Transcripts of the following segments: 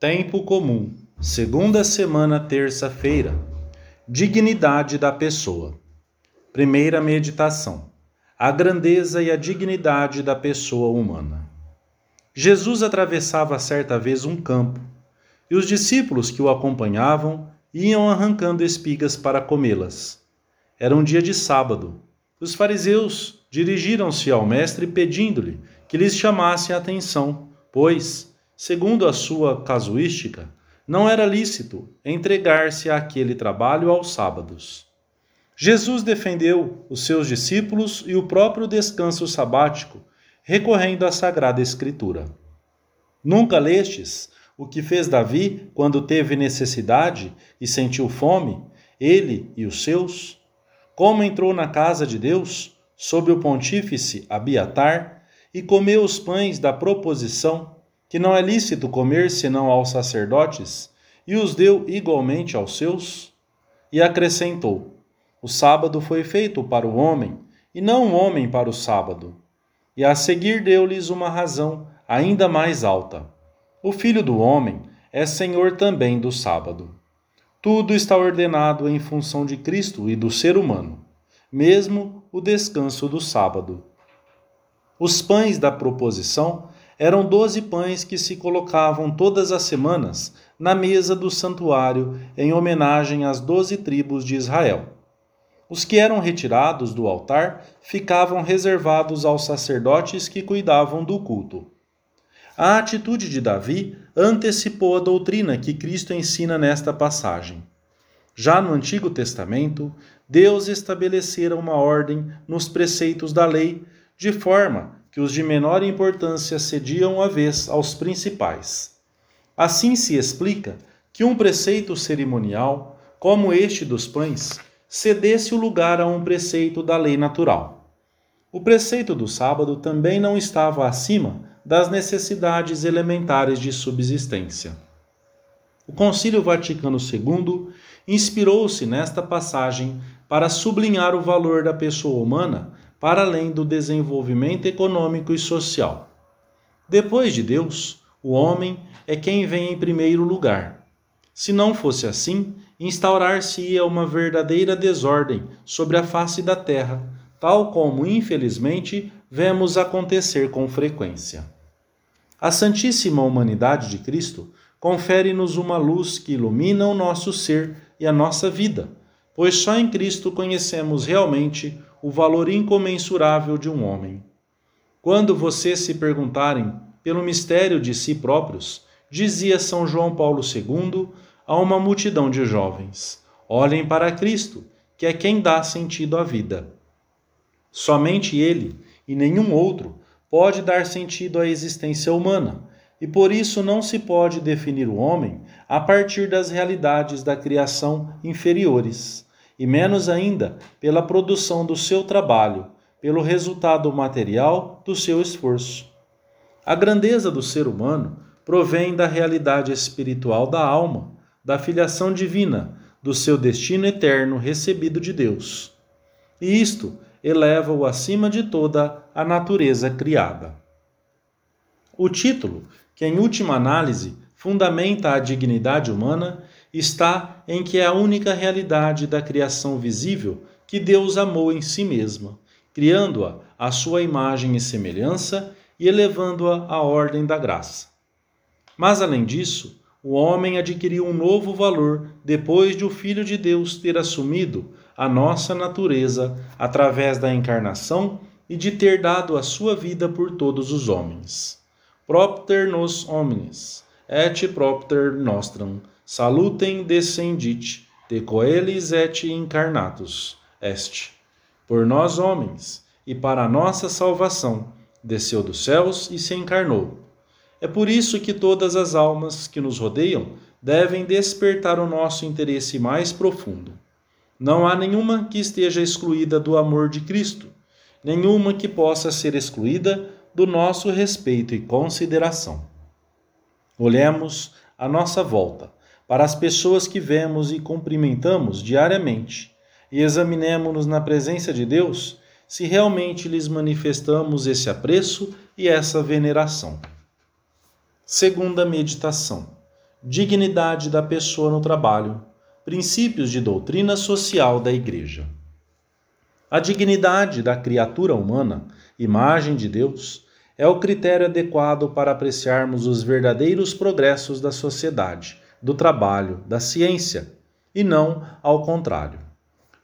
Tempo comum, segunda semana, terça-feira. Dignidade da pessoa. Primeira meditação. A grandeza e a dignidade da pessoa humana. Jesus atravessava certa vez um campo, e os discípulos que o acompanhavam iam arrancando espigas para comê-las. Era um dia de sábado. Os fariseus dirigiram-se ao mestre pedindo-lhe que lhes chamasse a atenção, pois segundo a sua casuística, não era lícito entregar-se àquele trabalho aos sábados. Jesus defendeu os seus discípulos e o próprio descanso sabático, recorrendo à Sagrada Escritura. Nunca lestes o que fez Davi quando teve necessidade e sentiu fome, ele e os seus? Como entrou na casa de Deus, sob o pontífice Abiatar, e comeu os pães da proposição que não é lícito comer senão aos sacerdotes, e os deu igualmente aos seus? E acrescentou: O sábado foi feito para o homem, e não o homem para o sábado. E a seguir deu-lhes uma razão ainda mais alta: O filho do homem é senhor também do sábado. Tudo está ordenado em função de Cristo e do ser humano, mesmo o descanso do sábado. Os pães da proposição eram doze pães que se colocavam todas as semanas na mesa do santuário em homenagem às doze tribos de Israel. Os que eram retirados do altar ficavam reservados aos sacerdotes que cuidavam do culto. A atitude de Davi antecipou a doutrina que Cristo ensina nesta passagem. Já no Antigo Testamento, Deus estabelecera uma ordem nos preceitos da lei, de forma que os de menor importância cediam a vez aos principais. Assim se explica que um preceito cerimonial, como este dos pães, cedesse o lugar a um preceito da lei natural. O preceito do sábado também não estava acima das necessidades elementares de subsistência. O Concílio Vaticano II inspirou-se nesta passagem para sublinhar o valor da pessoa humana para além do desenvolvimento econômico e social. Depois de Deus, o homem é quem vem em primeiro lugar. Se não fosse assim, instaurar-se-ia uma verdadeira desordem sobre a face da terra, tal como, infelizmente, vemos acontecer com frequência. A Santíssima Humanidade de Cristo confere-nos uma luz que ilumina o nosso ser e a nossa vida, pois só em Cristo conhecemos realmente o valor incomensurável de um homem. Quando vocês se perguntarem pelo mistério de si próprios, dizia São João Paulo II a uma multidão de jovens: olhem para Cristo, que é quem dá sentido à vida. Somente Ele, e nenhum outro, pode dar sentido à existência humana, e por isso não se pode definir o homem a partir das realidades da criação inferiores e menos ainda pela produção do seu trabalho, pelo resultado material do seu esforço. A grandeza do ser humano provém da realidade espiritual da alma, da filiação divina, do seu destino eterno recebido de Deus. E isto eleva-o acima de toda a natureza criada. O título, que em última análise fundamenta a dignidade humana, está em que é a única realidade da criação visível que Deus amou em si mesma, criando-a à sua imagem e semelhança e elevando-a à ordem da graça. Mas, além disso, o homem adquiriu um novo valor depois de o Filho de Deus ter assumido a nossa natureza através da encarnação e de ter dado a sua vida por todos os homens. Propter nos homines, et propter nostram salutem descendit de coelis et incarnatus est. Por nós homens, e para a nossa salvação, desceu dos céus e se encarnou. É por isso que todas as almas que nos rodeiam devem despertar o nosso interesse mais profundo. Não há nenhuma que esteja excluída do amor de Cristo, nenhuma que possa ser excluída do nosso respeito e consideração. Olhemos à nossa volta para as pessoas que vemos e cumprimentamos diariamente e examinemos-nos na presença de Deus se realmente lhes manifestamos esse apreço e essa veneração. Segunda meditação: dignidade da pessoa no trabalho, princípios de doutrina social da Igreja. A dignidade da criatura humana, imagem de Deus, é o critério adequado para apreciarmos os verdadeiros progressos da sociedade, do trabalho, da ciência, e não ao contrário.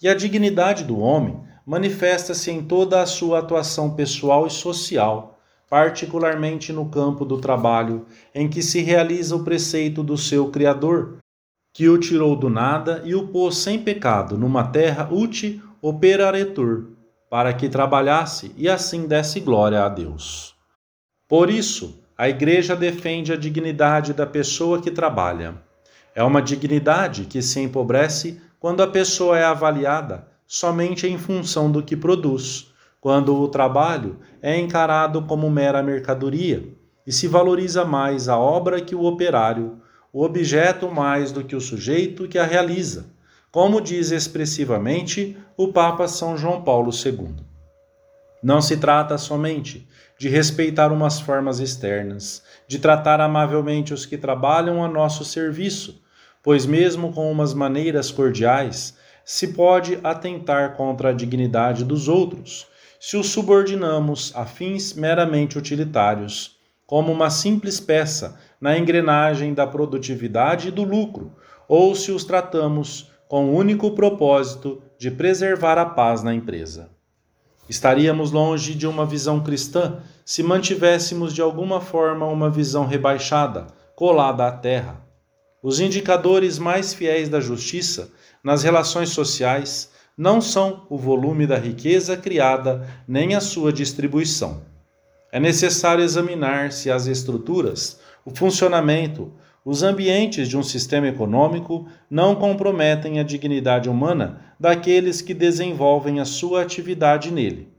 E a dignidade do homem manifesta-se em toda a sua atuação pessoal e social, particularmente no campo do trabalho, em que se realiza o preceito do seu Criador, que o tirou do nada e o pôs sem pecado numa terra uti operaretur, para que trabalhasse e assim desse glória a Deus. Por isso, a Igreja defende a dignidade da pessoa que trabalha. É uma dignidade que se empobrece quando a pessoa é avaliada somente em função do que produz, quando o trabalho é encarado como mera mercadoria e se valoriza mais a obra que o operário, o objeto mais do que o sujeito que a realiza, como diz expressivamente o Papa São João Paulo II. Não se trata somente de respeitar umas formas externas, de tratar amavelmente os que trabalham a nosso serviço, pois, mesmo com umas maneiras cordiais, se pode atentar contra a dignidade dos outros, se os subordinamos a fins meramente utilitários, como uma simples peça na engrenagem da produtividade e do lucro, ou se os tratamos com o único propósito de preservar a paz na empresa. Estaríamos longe de uma visão cristã se mantivéssemos de alguma forma uma visão rebaixada, colada à terra. Os indicadores mais fiéis da justiça nas relações sociais não são o volume da riqueza criada nem a sua distribuição. É necessário examinar se as estruturas, o funcionamento, os ambientes de um sistema econômico não comprometem a dignidade humana daqueles que desenvolvem a sua atividade nele.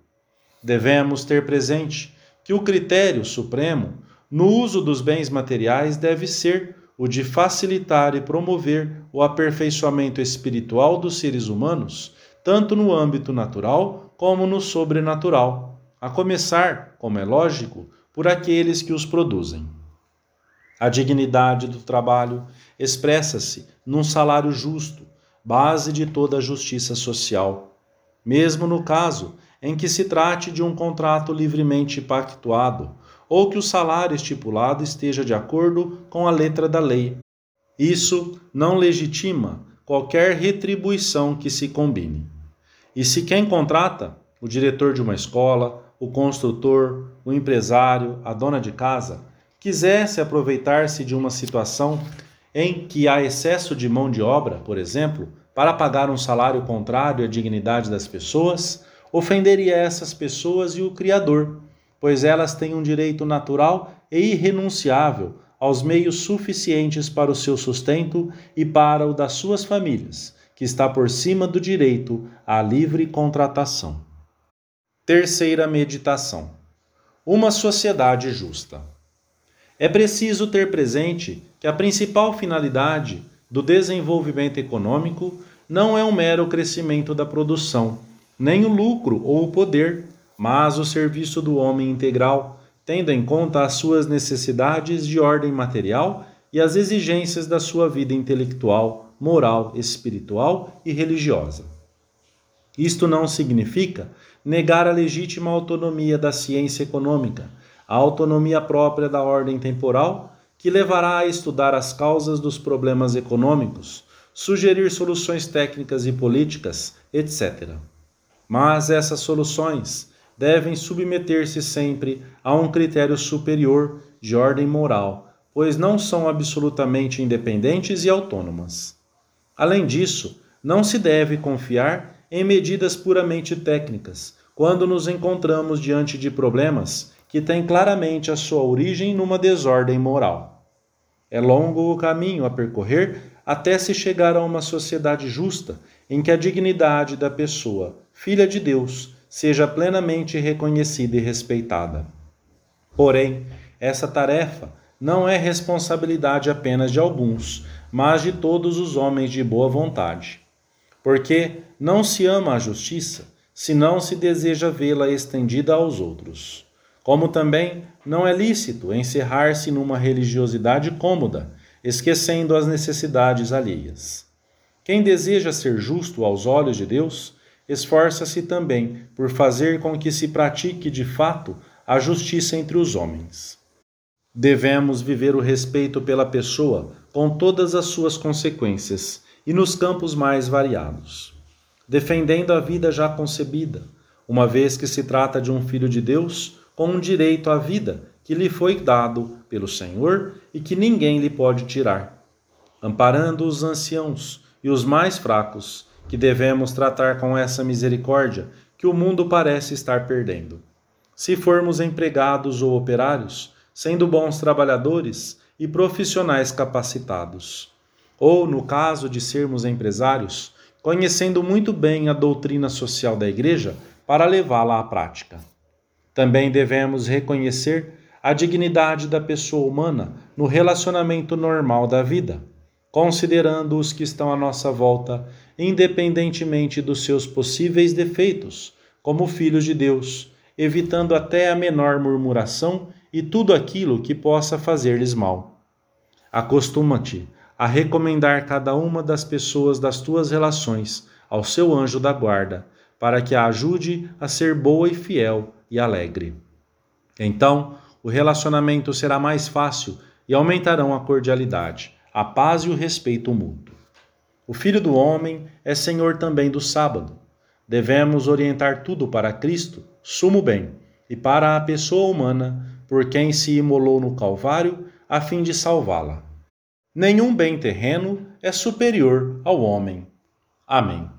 Devemos ter presente que o critério supremo no uso dos bens materiais deve ser o de facilitar e promover o aperfeiçoamento espiritual dos seres humanos, tanto no âmbito natural como no sobrenatural, a começar, como é lógico, por aqueles que os produzem. A dignidade do trabalho expressa-se num salário justo, base de toda a justiça social. Mesmo no caso em que se trate de um contrato livremente pactuado, ou que o salário estipulado esteja de acordo com a letra da lei. Isso não legitima qualquer retribuição que se combine. E se quem contrata, o diretor de uma escola, o construtor, o empresário, a dona de casa, quisesse aproveitar-se de uma situação em que há excesso de mão de obra, por exemplo, para pagar um salário contrário à dignidade das pessoas, ofenderia essas pessoas e o Criador, pois elas têm um direito natural e irrenunciável aos meios suficientes para o seu sustento e para o das suas famílias, que está por cima do direito à livre contratação. Terceira meditação: Uma sociedade justa. É preciso ter presente que a principal finalidade do desenvolvimento econômico não é o mero crescimento da produção, nem o lucro ou o poder, mas o serviço do homem integral, tendo em conta as suas necessidades de ordem material e as exigências da sua vida intelectual, moral, espiritual e religiosa. Isto não significa negar a legítima autonomia da ciência econômica, a autonomia própria da ordem temporal, que levará a estudar as causas dos problemas econômicos, sugerir soluções técnicas e políticas, etc. Mas essas soluções devem submeter-se sempre a um critério superior de ordem moral, pois não são absolutamente independentes e autônomas. Além disso, não se deve confiar em medidas puramente técnicas quando nos encontramos diante de problemas que têm claramente a sua origem numa desordem moral. É longo o caminho a percorrer até se chegar a uma sociedade justa em que a dignidade da pessoa, filha de Deus, seja plenamente reconhecida e respeitada. Porém, essa tarefa não é responsabilidade apenas de alguns, mas de todos os homens de boa vontade. Porque não se ama a justiça se não se deseja vê-la estendida aos outros. Como também não é lícito encerrar-se numa religiosidade cômoda, esquecendo as necessidades alheias. Quem deseja ser justo aos olhos de Deus, esforça-se também por fazer com que se pratique de fato a justiça entre os homens. Devemos viver o respeito pela pessoa com todas as suas consequências e nos campos mais variados, defendendo a vida já concebida, uma vez que se trata de um filho de Deus com um direito à vida que lhe foi dado pelo Senhor e que ninguém lhe pode tirar, amparando os anciãos e os mais fracos, que devemos tratar com essa misericórdia que o mundo parece estar perdendo. Se formos empregados ou operários, sendo bons trabalhadores e profissionais capacitados, ou, no caso de sermos empresários, conhecendo muito bem a doutrina social da Igreja para levá-la à prática. Também devemos reconhecer a dignidade da pessoa humana no relacionamento normal da vida, considerando os que estão à nossa volta, independentemente dos seus possíveis defeitos, como filhos de Deus, evitando até a menor murmuração e tudo aquilo que possa fazer-lhes mal. Acostuma-te a recomendar cada uma das pessoas das tuas relações ao seu anjo da guarda, para que a ajude a ser boa e fiel e alegre. Então, o relacionamento será mais fácil e aumentarão a cordialidade, a paz e o respeito mútuo. O Filho do Homem é Senhor também do sábado. Devemos orientar tudo para Cristo, sumo bem, e para a pessoa humana, por quem se imolou no Calvário, a fim de salvá-la. Nenhum bem terreno é superior ao homem. Amém.